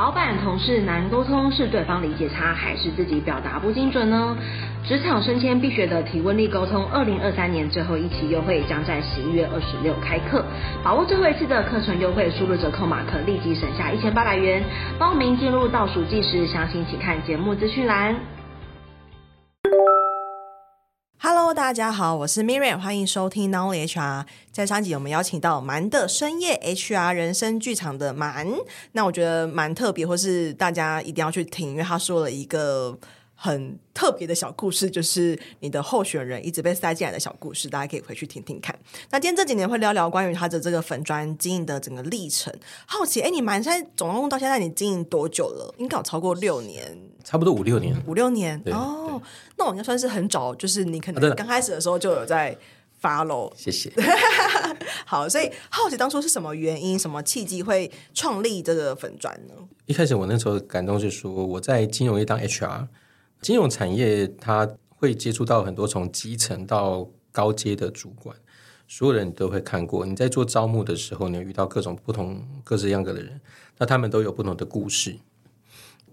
老板同事难沟通，是对方理解差，还是自己表达不精准呢？职场升迁必学的提问力沟通，二零二三年最后一期优惠将在十一月二十六开课，把握最后一次的课程优惠，输入折扣码可立即省下一千八百元。报名进入倒数计时，详情请看节目资讯栏。大家好，我是 Miriam，欢迎收听 Nowly HR。在上集我们邀请到蛮的深夜 HR 人生剧场的蛮，那我觉得蛮特别，或是大家一定要去听，因为他说了一个很特别的小故事，就是你的候选人一直被塞进来的小故事，大家可以回去听听看。那今天这几年会聊聊关于他的这个粉砖经营的整个历程。好奇，哎，你蛮现在总共到现在你经营多久了？应该有超过六年。差不多五六年，五六年哦，那我应该算是很早，就是你可能刚开始的时候就有在 follow。谢谢。好，所以好奇当初是什么原因、什么契机会创立这个粉砖呢？一开始我那时候感动是说，我在金融业当 HR，金融产业它会接触到很多从基层到高阶的主管，所有人都会看过。你在做招募的时候，你会遇到各种不同各式样的人，那他们都有不同的故事。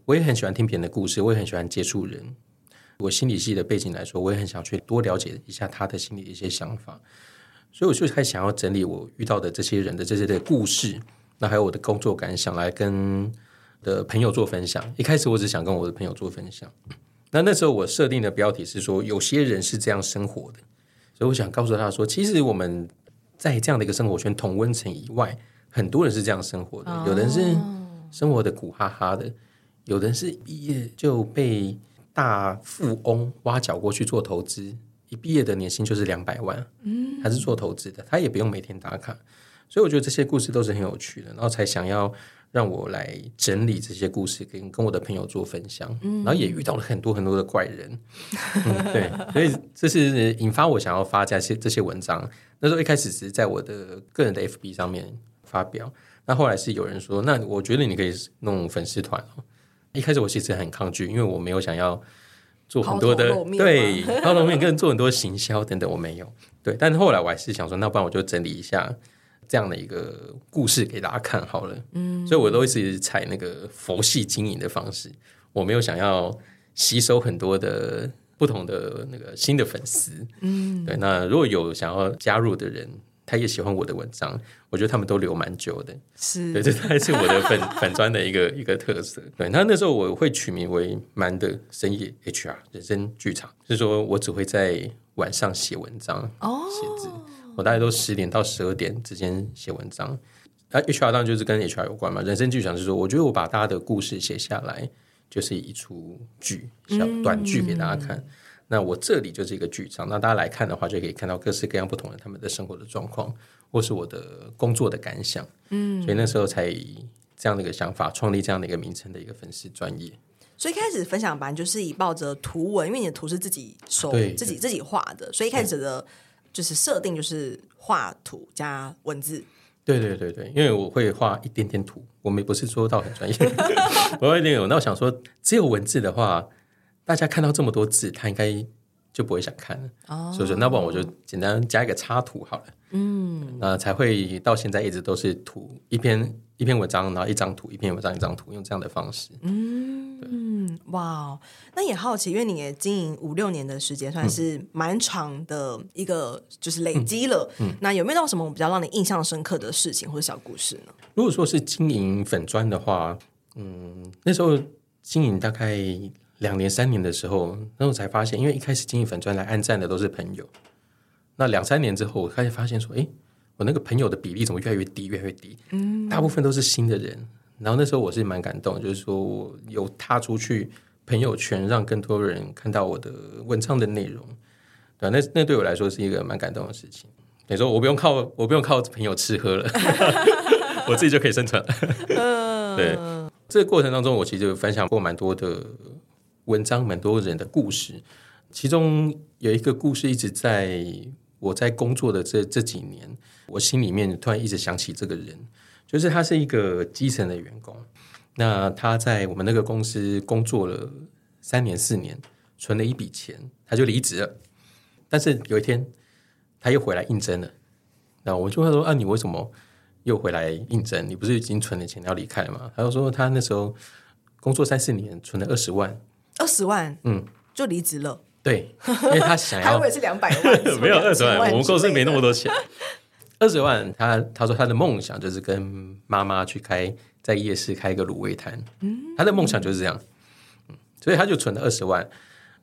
我也很喜欢听别人的故事，我也很喜欢接触人。我心理系的背景来说，我也很想去多了解一下他的心里的一些想法，所以我就还想要整理我遇到的这些人的这些的故事，那还有我的工作感想来跟的朋友做分享。一开始我只想跟我的朋友做分享，那那时候我设定的标题是说，有些人是这样生活的，所以我想告诉他说，其实我们在这样的一个生活圈同温层以外，很多人是这样生活的，有人是生活的苦哈哈的。有的人是毕业就被大富翁挖角过去做投资，一毕业的年薪就是两百万，嗯，他是做投资的，他也不用每天打卡，所以我觉得这些故事都是很有趣的，然后才想要让我来整理这些故事，跟跟我的朋友做分享，嗯，然后也遇到了很多很多的怪人，嗯，对，所以这是引发我想要发这些这些文章。那时候一开始只是在我的个人的 FB 上面发表，那后来是有人说，那我觉得你可以弄粉丝团哦。一开始我其实很抗拒，因为我没有想要做很多的对抛头露面，跟做很多行销等等，我没有对。但是后来我还是想说，那不然我就整理一下这样的一个故事给大家看好了。嗯，所以我都一直采那个佛系经营的方式，我没有想要吸收很多的不同的那个新的粉丝。嗯，对。那如果有想要加入的人，他也喜欢我的文章，我觉得他们都留蛮久的，是对，这还是我的粉 粉专的一个一个特色。对，那那时候我会取名为“蛮的深夜 HR 人生剧场”，就是说我只会在晚上写文章，哦，写字，我大概都十点到十二点之间写文章。那 HR 当然就是跟 HR 有关嘛，人生剧场是说，我觉得我把大家的故事写下来，就是一出剧，小短剧给大家看。嗯那我这里就是一个剧场，那大家来看的话，就可以看到各式各样不同的他们的生活的状况，或是我的工作的感想。嗯，所以那时候才以这样的一个想法，创立这样的一个名称的一个粉丝专业。所以一开始分享版就是以抱着图文，因为你的图是自己手自己自己画的，所以一开始的就是设定就是画图加文字。对对对对，因为我会画一点点图，我们不是说到很专业，我会点有。那我想说，只有文字的话。大家看到这么多字，他应该就不会想看了。哦，所以说，那不然我就简单加一个插图好了。嗯，那才会到现在一直都是图，一篇一篇文章，然后一张图，一篇文章一张图，用这样的方式。嗯嗯，哇，那也好奇，因为你也经营五六年的时间，算是蛮长的一个，就是累积了。嗯，嗯，那有没有到什么比较让你印象深刻的事情或者小故事呢？如果说是经营粉砖的话，嗯，那时候经营大概。两年三年的时候，那我才发现，因为一开始经营粉砖来按赞的都是朋友，那两三年之后，我开始发现说，哎，我那个朋友的比例怎么越来越低，越来越低？嗯，大部分都是新的人。然后那时候我是蛮感动，就是说我有踏出去朋友圈，让更多人看到我的文章的内容。对，那那对我来说是一个蛮感动的事情。你说我不用靠，我不用靠朋友吃喝了，我自己就可以生存了。对，这个过程当中，我其实有分享过蛮多的。文章蛮多人的故事，其中有一个故事一直在我在工作的这这几年，我心里面突然一直想起这个人，就是他是一个基层的员工，那他在我们那个公司工作了三年四年，存了一笔钱，他就离职了。但是有一天他又回来应征了，那我就会说啊，你为什么又回来应征？你不是已经存了钱要离开了吗？他就说他那时候工作三四年，存了二十万，二十万，嗯，就离职了。对，因为他想要，还以为是两百万，没有二十万，我们公司没那么多钱。二十万，他他说他的梦想就是跟妈妈去开在夜市开一个卤味摊，嗯，他的梦想就是这样，嗯，所以他就存了二十万，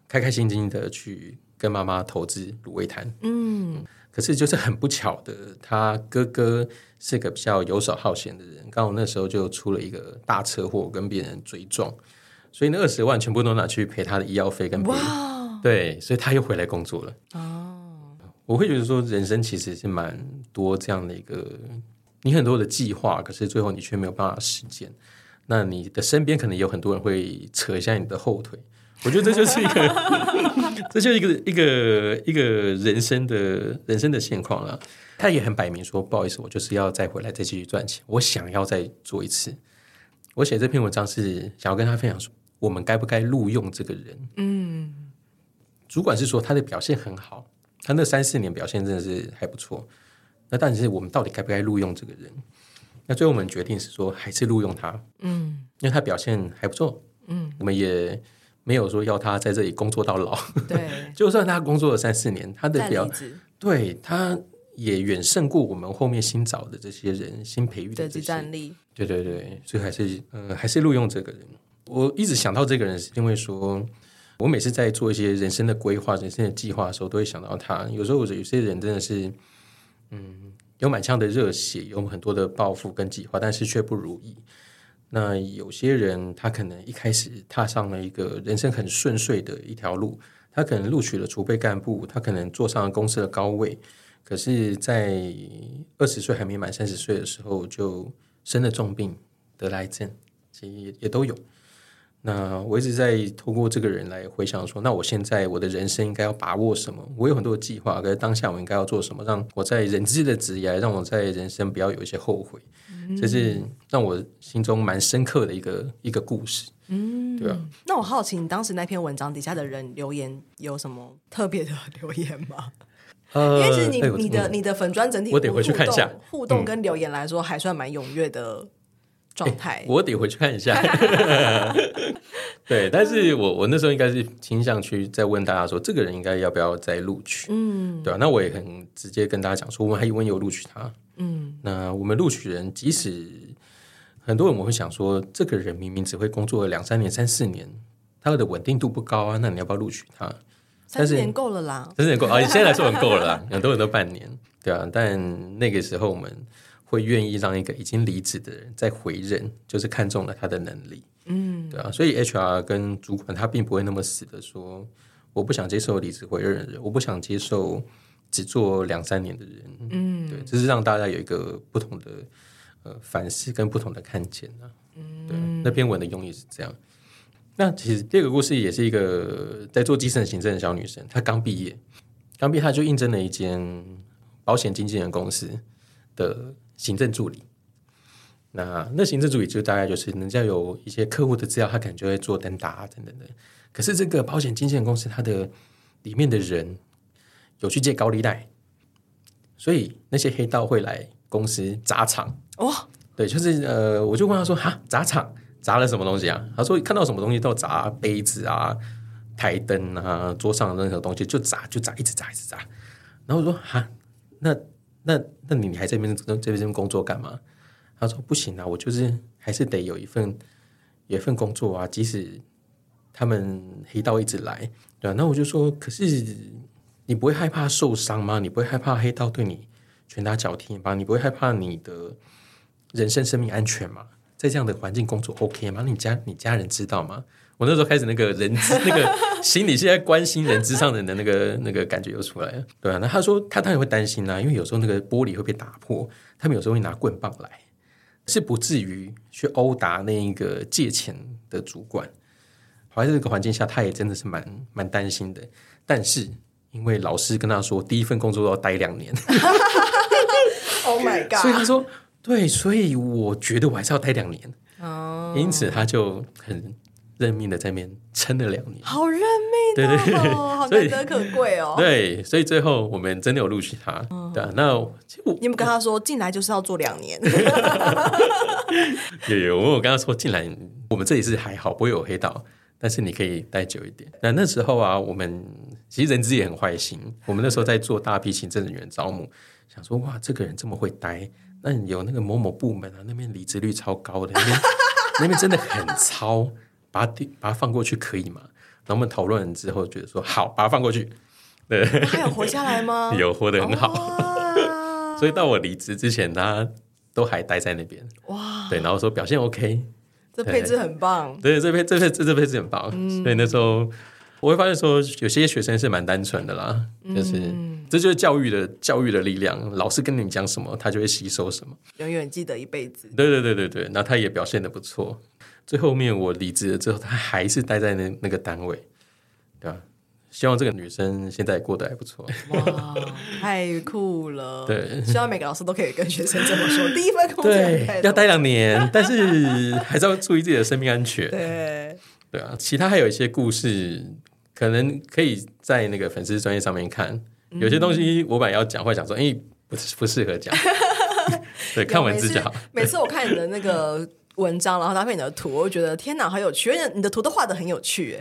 开开心心的去跟妈妈投资卤味摊，嗯，可是就是很不巧的，他哥哥是个比较游手好闲的人，刚好那时候就出了一个大车祸，跟别人追撞，所以那二十万全部都拿去赔他的医药费跟赔。对，所以他又回来工作了。哦，我会觉得说，人生其实是蛮多这样的一个，你很多的计划，可是最后你却没有办法实践。那你的身边可能有很多人会扯一下你的后腿。我觉得这就是一个，这就是一个一个一个人生的人生的现况了。他也很摆明说，不好意思，我就是要再回来再继续赚钱，我想要再做一次。我写这篇文章是想要跟他分享说，我们该不该录用这个人？嗯。主管是说他的表现很好，他那三四年表现真的是还不错。那但是我们到底该不该录用这个人？那最后我们决定是说还是录用他，嗯，因为他表现还不错，嗯，我们也没有说要他在这里工作到老，对，就算他工作了三四年，他的表对他也远胜过我们后面新找的这些人，新培育的这些战力，对对对，所以还是呃还是录用这个人。我一直想到这个人是因为说。我每次在做一些人生的规划、人生的计划的时候，都会想到他。有时候，有些人真的是，嗯，有满腔的热血，有很多的抱负跟计划，但是却不如意。那有些人，他可能一开始踏上了一个人生很顺遂的一条路，他可能录取了储备干部，他可能坐上了公司的高位，可是，在二十岁还没满三十岁的时候，就生了重病，得了癌症，其实也也都有。那我一直在透过这个人来回想说，那我现在我的人生应该要把握什么？我有很多的计划，可是当下我应该要做什么？让我在人资的职业，让我在人生不要有一些后悔，嗯、这是让我心中蛮深刻的一个一个故事。嗯，对啊。那我好奇，你当时那篇文章底下的人留言有什么特别的 留言吗？呃，因为是你、哎、你的你的粉砖整体，我得回去看一下互动跟留言来说，还算蛮踊跃的。状态、欸，我得回去看一下。对，但是我我那时候应该是倾向去再问大家说，这个人应该要不要再录取？嗯，对啊，那我也很直接跟大家讲说，我们还以为有录取他？嗯，那我们录取人，即使很多人我会想说，这个人明明只会工作两三年、三四年，他的稳定度不高啊，那你要不要录取他？三四年够了啦，三四年够啊，现在来说很够了啦，很多人都半年，对啊，但那个时候我们。会愿意让一个已经离职的人再回任，就是看中了他的能力，嗯，对啊，所以 HR 跟主管他并不会那么死的说，我不想接受离职回任的人，我不想接受只做两三年的人，嗯，对，这是让大家有一个不同的呃反思跟不同的看见啊，嗯，对，那篇文的用意是这样。那其实第二个故事也是一个在做基层行政的小女生，她刚毕业，刚毕业她就应征了一间保险经纪人公司的。行政助理，那那行政助理就大概就是人家有一些客户的资料，他可能就会做登打啊等等的。可是这个保险经纪人公司，它的里面的人有去借高利贷，所以那些黑道会来公司砸场。哦，对，就是呃，我就问他说：“哈，砸场砸了什么东西啊？”他说：“看到什么东西都砸，杯子啊、台灯啊、桌上的任何东西就砸，就砸，一直砸，一直砸。”然后我说：“哈，那。”那那你还在这边这这边工作干嘛？他说不行啊，我就是还是得有一份有一份工作啊，即使他们黑道一直来，对啊，那我就说，可是你不会害怕受伤吗？你不会害怕黑道对你拳打脚踢吗？你不会害怕你的人身生命安全吗？在这样的环境工作 OK 吗？你家你家人知道吗？我那时候开始那个人资 那个心里现在关心人资上人的那个那个感觉又出来了，对啊，那他说他当然会担心啊，因为有时候那个玻璃会被打破，他们有时候会拿棍棒来，是不至于去殴打那一个借钱的主管。好在这个环境下，他也真的是蛮蛮担心的。但是因为老师跟他说，第一份工作都要待两年，Oh my God！所以他说对，所以我觉得我还是要待两年哦。Oh. 因此他就很。认命的在那边撑了两年，好认命对对对，好难得可贵哦。对，所以最后我们真的有录取他。嗯、对啊，那我你们跟他说进来就是要做两年。有有，我有跟他说进来，我们这里是还好，不会有黑道，但是你可以待久一点。那那时候啊，我们其实人资也很坏心，我们那时候在做大批行政人员招募，想说哇，这个人这么会待，那有那个某某部门啊，那边离职率超高的，那边 那边真的很超，把它丢把它放过去可以吗？然后我们讨论完之后，觉得说好，把它放过去。对，他有活下来吗？有活得很好。哦、所以到我离职之前，他都还待在那边。哇，对，然后说表现 OK，这配置很棒。对，这配这配这这配置很棒。嗯、所以那时候我会发现说，有些学生是蛮单纯的啦，就是、嗯、这就是教育的教育的力量。老师跟你讲什么，他就会吸收什么，永远记得一辈子。对对对对对，那他也表现的不错。最后面我离职了之后，他还是待在那那个单位，对吧？希望这个女生现在过得还不错。哇，太酷了！对，希望每个老师都可以跟学生这么说。第一份工作对，要待两年，但是还是要注意自己的生命安全。对，对啊，其他还有一些故事，可能可以在那个粉丝专业上面看。有些东西我本来要讲，会讲说，哎，不不适合讲。对，看文字就好。每次我看你的那个。文章，然后搭配你的图，我就觉得天哪，好有趣！而且你的图都画的很有趣，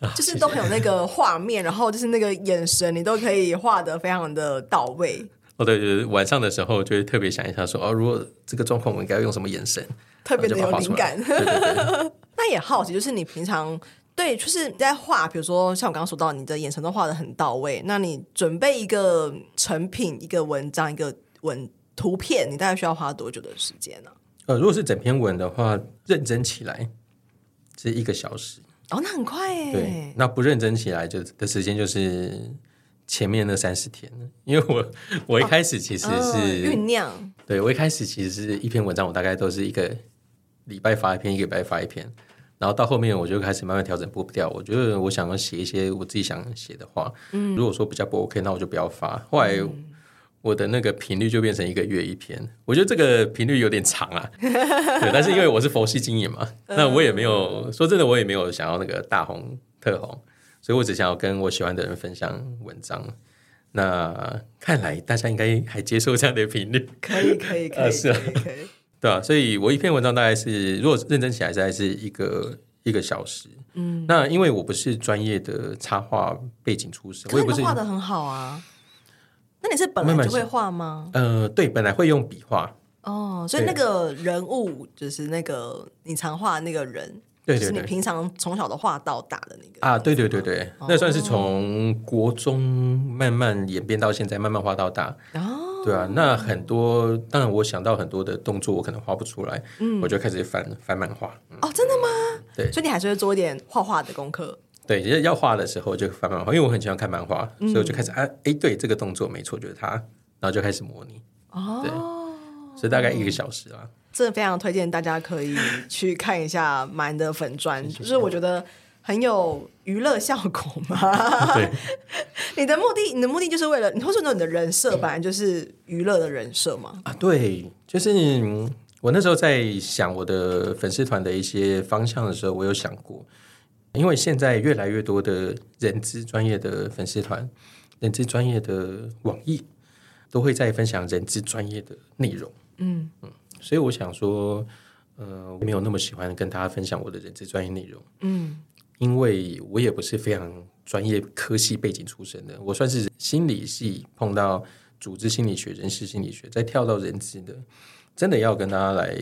哎，就是都很有那个画面，然后就是那个眼神，你都可以画的非常的到位。哦，对对，晚上的时候就会特别想一下说，哦，如果这个状况，我们应该用什么眼神，特别的有灵感。那也好奇，就是你平常对，就是你在画，比如说像我刚刚说到，你的眼神都画的很到位。那你准备一个成品、一个文章、一个文图片，你大概需要花多久的时间呢？呃，如果是整篇文的话，认真起来是一个小时。哦，那很快耶。对，那不认真起来就的时间就是前面那三十天。因为我我一开始其实是、哦呃、酝酿。对，我一开始其实是一篇文章，我大概都是一个礼拜发一篇，一个礼拜发一篇。然后到后面我就开始慢慢调整步调。我觉得我想要写一些我自己想写的话。嗯，如果说比较不 OK，那我就不要发。后来。嗯我的那个频率就变成一个月一篇，我觉得这个频率有点长啊。对，但是因为我是佛系经营嘛，那我也没有说真的，我也没有想要那个大红特红，所以我只想要跟我喜欢的人分享文章。那看来大家应该还接受这样的频率，可以可以可以，啊是啊，可以，对啊，所以我一篇文章大概是，如果认真起来，大概是一个一个小时。嗯，那因为我不是专业的插画背景出身，我也不是画的很好啊。那你是本来就会画吗？呃，对，本来会用笔画。哦，所以那个人物就是那个你常画的那个人，对，就是你平常从小的画到大的那个啊，对对对对，那算是从国中慢慢演变到现在，慢慢画到大。哦，对啊，那很多当然我想到很多的动作，我可能画不出来，嗯，我就开始翻翻漫画。哦，真的吗？对，所以你还是会做一点画画的功课。对，要画的时候就翻漫画，因为我很喜欢看漫画，嗯、所以我就开始啊，哎，对，这个动作没错，就是它，然后就开始模拟。哦，对，所以大概一个小时啊。真的非常推荐大家可以去看一下蛮的粉砖，就是我觉得很有娱乐效果吗。对，你的目的，你的目的就是为了，你会说你的人设本来就是娱乐的人设嘛？啊，对，就是我那时候在想我的粉丝团的一些方向的时候，我有想过。因为现在越来越多的人资专业的粉丝团、人资专业的网易都会在分享人资专业的内容。嗯嗯，所以我想说，呃，我没有那么喜欢跟大家分享我的人资专业内容。嗯，因为我也不是非常专业科系背景出身的，我算是心理系碰到组织心理学、人事心理学，再跳到人资的。真的要跟大家来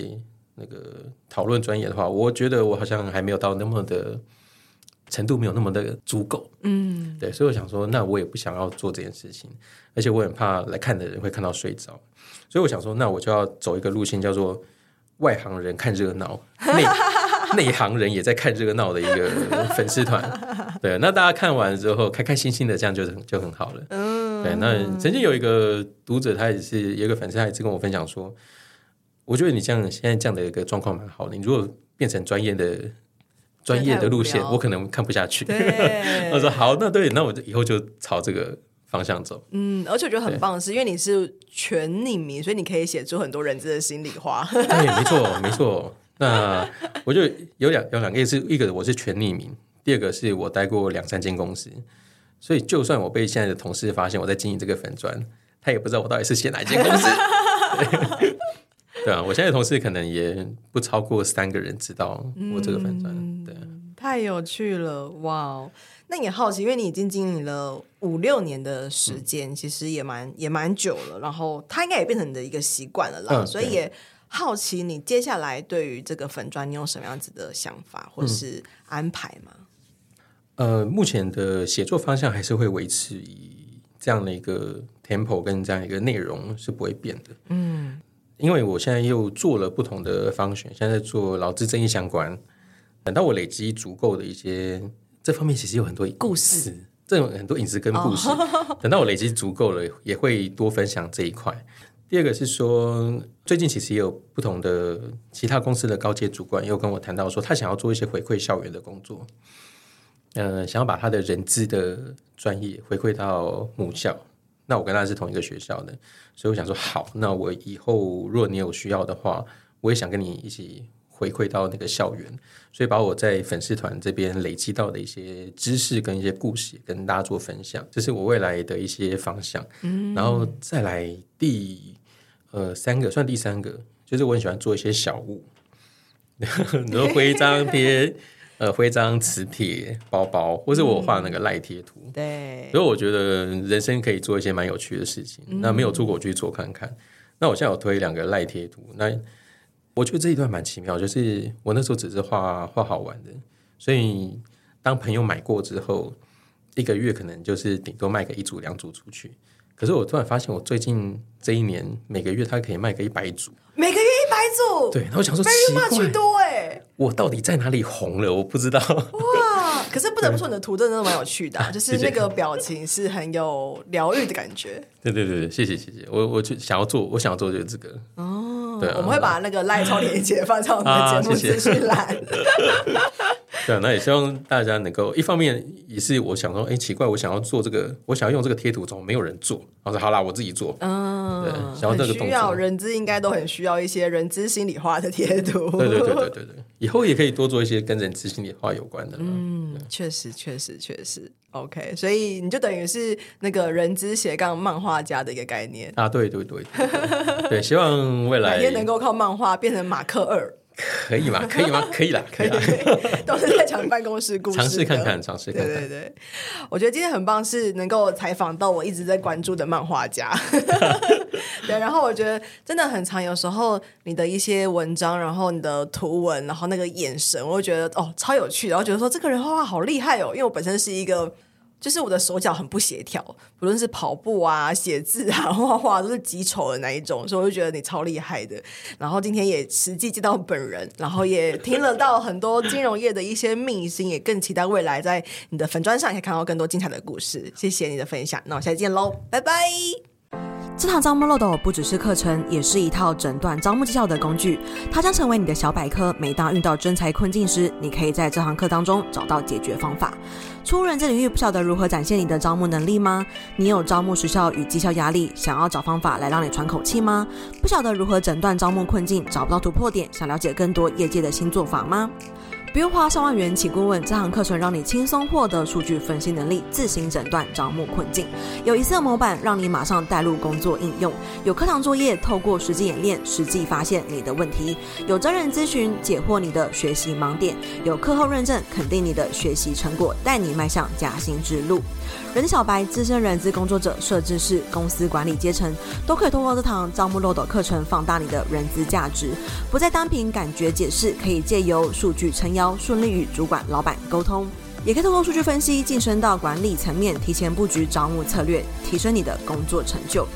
那个讨论专业的话，我觉得我好像还没有到那么的。程度没有那么的足够，嗯，对，所以我想说，那我也不想要做这件事情，而且我很怕来看的人会看到睡着，所以我想说，那我就要走一个路线，叫做外行人看热闹，内 内行人也在看热闹的一个粉丝团，对，那大家看完之后开开心心的，这样就就很好了，嗯，对。那曾经有一个读者，他也是有一个粉丝，他也是跟我分享说，我觉得你这样现在这样的一个状况蛮好的，你如果变成专业的。专业的路线，我可能看不下去。我说好，那对，那我就以后就朝这个方向走。嗯，而且我觉得很棒的是，因为你是全匿名，所以你可以写出很多人真的心里话。对，没错，没错。那我就有两有两个意思，一个我是全匿名，第二个是我待过两三间公司，所以就算我被现在的同事发现我在经营这个粉砖，他也不知道我到底是写哪一间公司。对，啊，我现在的同事可能也不超过三个人知道我这个粉砖。嗯、对，太有趣了，哇！那也好奇，因为你已经经营了五六年的时间，嗯、其实也蛮也蛮久了，然后他应该也变成你的一个习惯了啦，嗯、所以也好奇你接下来对于这个粉砖，你有什么样子的想法或是安排吗？呃，目前的写作方向还是会维持以这样的一个 tempo 跟这样一个内容是不会变的。嗯，因为我现在又做了不同的方选，现在在做劳资争议相关，等到我累积足够的一些。这方面其实有很多故事，这种很多隐私跟故事。等到我累积足够了，也会多分享这一块。第二个是说，最近其实也有不同的其他公司的高阶主管又跟我谈到说，他想要做一些回馈校园的工作，呃，想要把他的人资的专业回馈到母校。那我跟他是同一个学校的，所以我想说，好，那我以后如果你有需要的话，我也想跟你一起。回馈到那个校园，所以把我在粉丝团这边累积到的一些知识跟一些故事跟大家做分享，这是我未来的一些方向。嗯，然后再来第呃三个，算第三个，就是我很喜欢做一些小物，比如徽章贴、呃徽章、磁铁、包包，或是我画那个赖贴图。嗯、对，所以我觉得人生可以做一些蛮有趣的事情。嗯、那没有做过，我去做看看。那我现在有推两个赖贴图，那。我觉得这一段蛮奇妙，就是我那时候只是画画好玩的，所以当朋友买过之后，一个月可能就是顶多卖个一组两组出去。可是我突然发现，我最近这一年每个月他可以卖个一百组，每个月一百组，对。然后我想说奇怪，多哎，我到底在哪里红了？我不知道。哇！可是不得不说，你的图真的蛮有趣的，啊，就是那个表情是很有疗愈的感觉。对对对对，谢谢谢谢。我我就想要做，我想要做就是这个哦。对，我们会把那个赖超链接放在我们的节目资讯栏。对，那也希望大家能够一方面也是我想说，哎，奇怪，我想要做这个，我想要用这个贴图，怎么没有人做？我说好啦，我自己做。嗯，对，想要这个需要人资应该都很需要一些人资心里话的贴图。对对对对对对，以后也可以多做一些跟人资心里话有关的。嗯，确实确实确实。OK，所以你就等于是那个人资斜杠漫画家的一个概念啊，对对对对，对，对，希望未来也能够靠漫画变成马克二，可以吗？可以吗？可以啦，可以啦，都是在讲办公室故事，尝试看看，尝试看看，对对对，我觉得今天很棒，是能够采访到我一直在关注的漫画家，对，然后我觉得真的很长，有时候你的一些文章，然后你的图文，然后那个眼神，我会觉得哦超有趣，然后觉得说这个人画画好厉害哦，因为我本身是一个。就是我的手脚很不协调，不论是跑步啊、写字啊、画画，都是极丑的那一种，所以我就觉得你超厉害的。然后今天也实际见到本人，然后也听了到很多金融业的一些秘辛，也更期待未来在你的粉砖上可以看到更多精彩的故事。谢谢你的分享，那我下次见喽，拜拜。这堂招募漏斗不只是课程，也是一套诊断招募绩效的工具，它将成为你的小百科。每当遇到真才困境时，你可以在这堂课当中找到解决方法。初入人这领域，不晓得如何展现你的招募能力吗？你有招募时效与绩效压力，想要找方法来让你喘口气吗？不晓得如何诊断招募困境，找不到突破点，想了解更多业界的新做法吗？不用花上万元请顾问，这堂课程让你轻松获得数据分析能力，自行诊断招募困境。有一次的模板让你马上带入工作应用，有课堂作业，透过实际演练，实际发现你的问题。有真人咨询解惑你的学习盲点，有课后认证肯定你的学习成果，带你迈向加薪之路。人小白、资深人资工作者、设置师、公司管理阶层，都可以通过这堂招募漏斗课程放大你的人资价值，不再单凭感觉解释，可以借由数据撑腰，顺利与主管、老板沟通，也可以通过数据分析晋升到管理层面，提前布局招募策略，提升你的工作成就。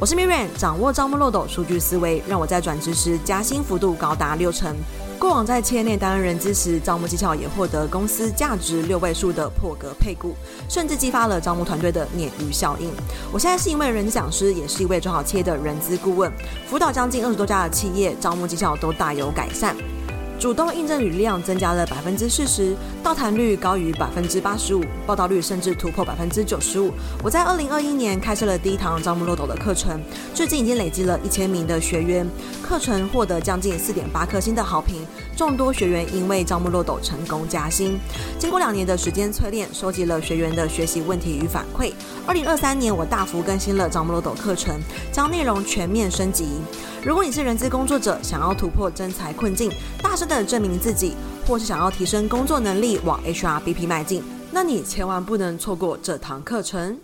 我是 Miriam，掌握招募漏斗数据思维，让我在转职时加薪幅度高达六成。过往在企业内担任人资时，招募绩效也获得公司价值六位数的破格配股，甚至激发了招募团队的鲶鱼效应。我现在是一位人资讲师，也是一位做好企业的人资顾问，辅导将近二十多家的企业，招募绩效都大有改善。主动应征履历量增加了百分之四十，到谈率高于百分之八十五，报道率甚至突破百分之九十五。我在二零二一年开设了第一堂招募漏斗的课程，至今已经累积了一千名的学员。课程获得将近四点八颗星的好评，众多学员因为招募漏斗成功加薪。经过两年的时间淬炼，收集了学员的学习问题与反馈。二零二三年，我大幅更新了招募漏斗课程，将内容全面升级。如果你是人资工作者，想要突破真才困境，大声的证明自己，或是想要提升工作能力，往 HRBP 迈进，那你千万不能错过这堂课程。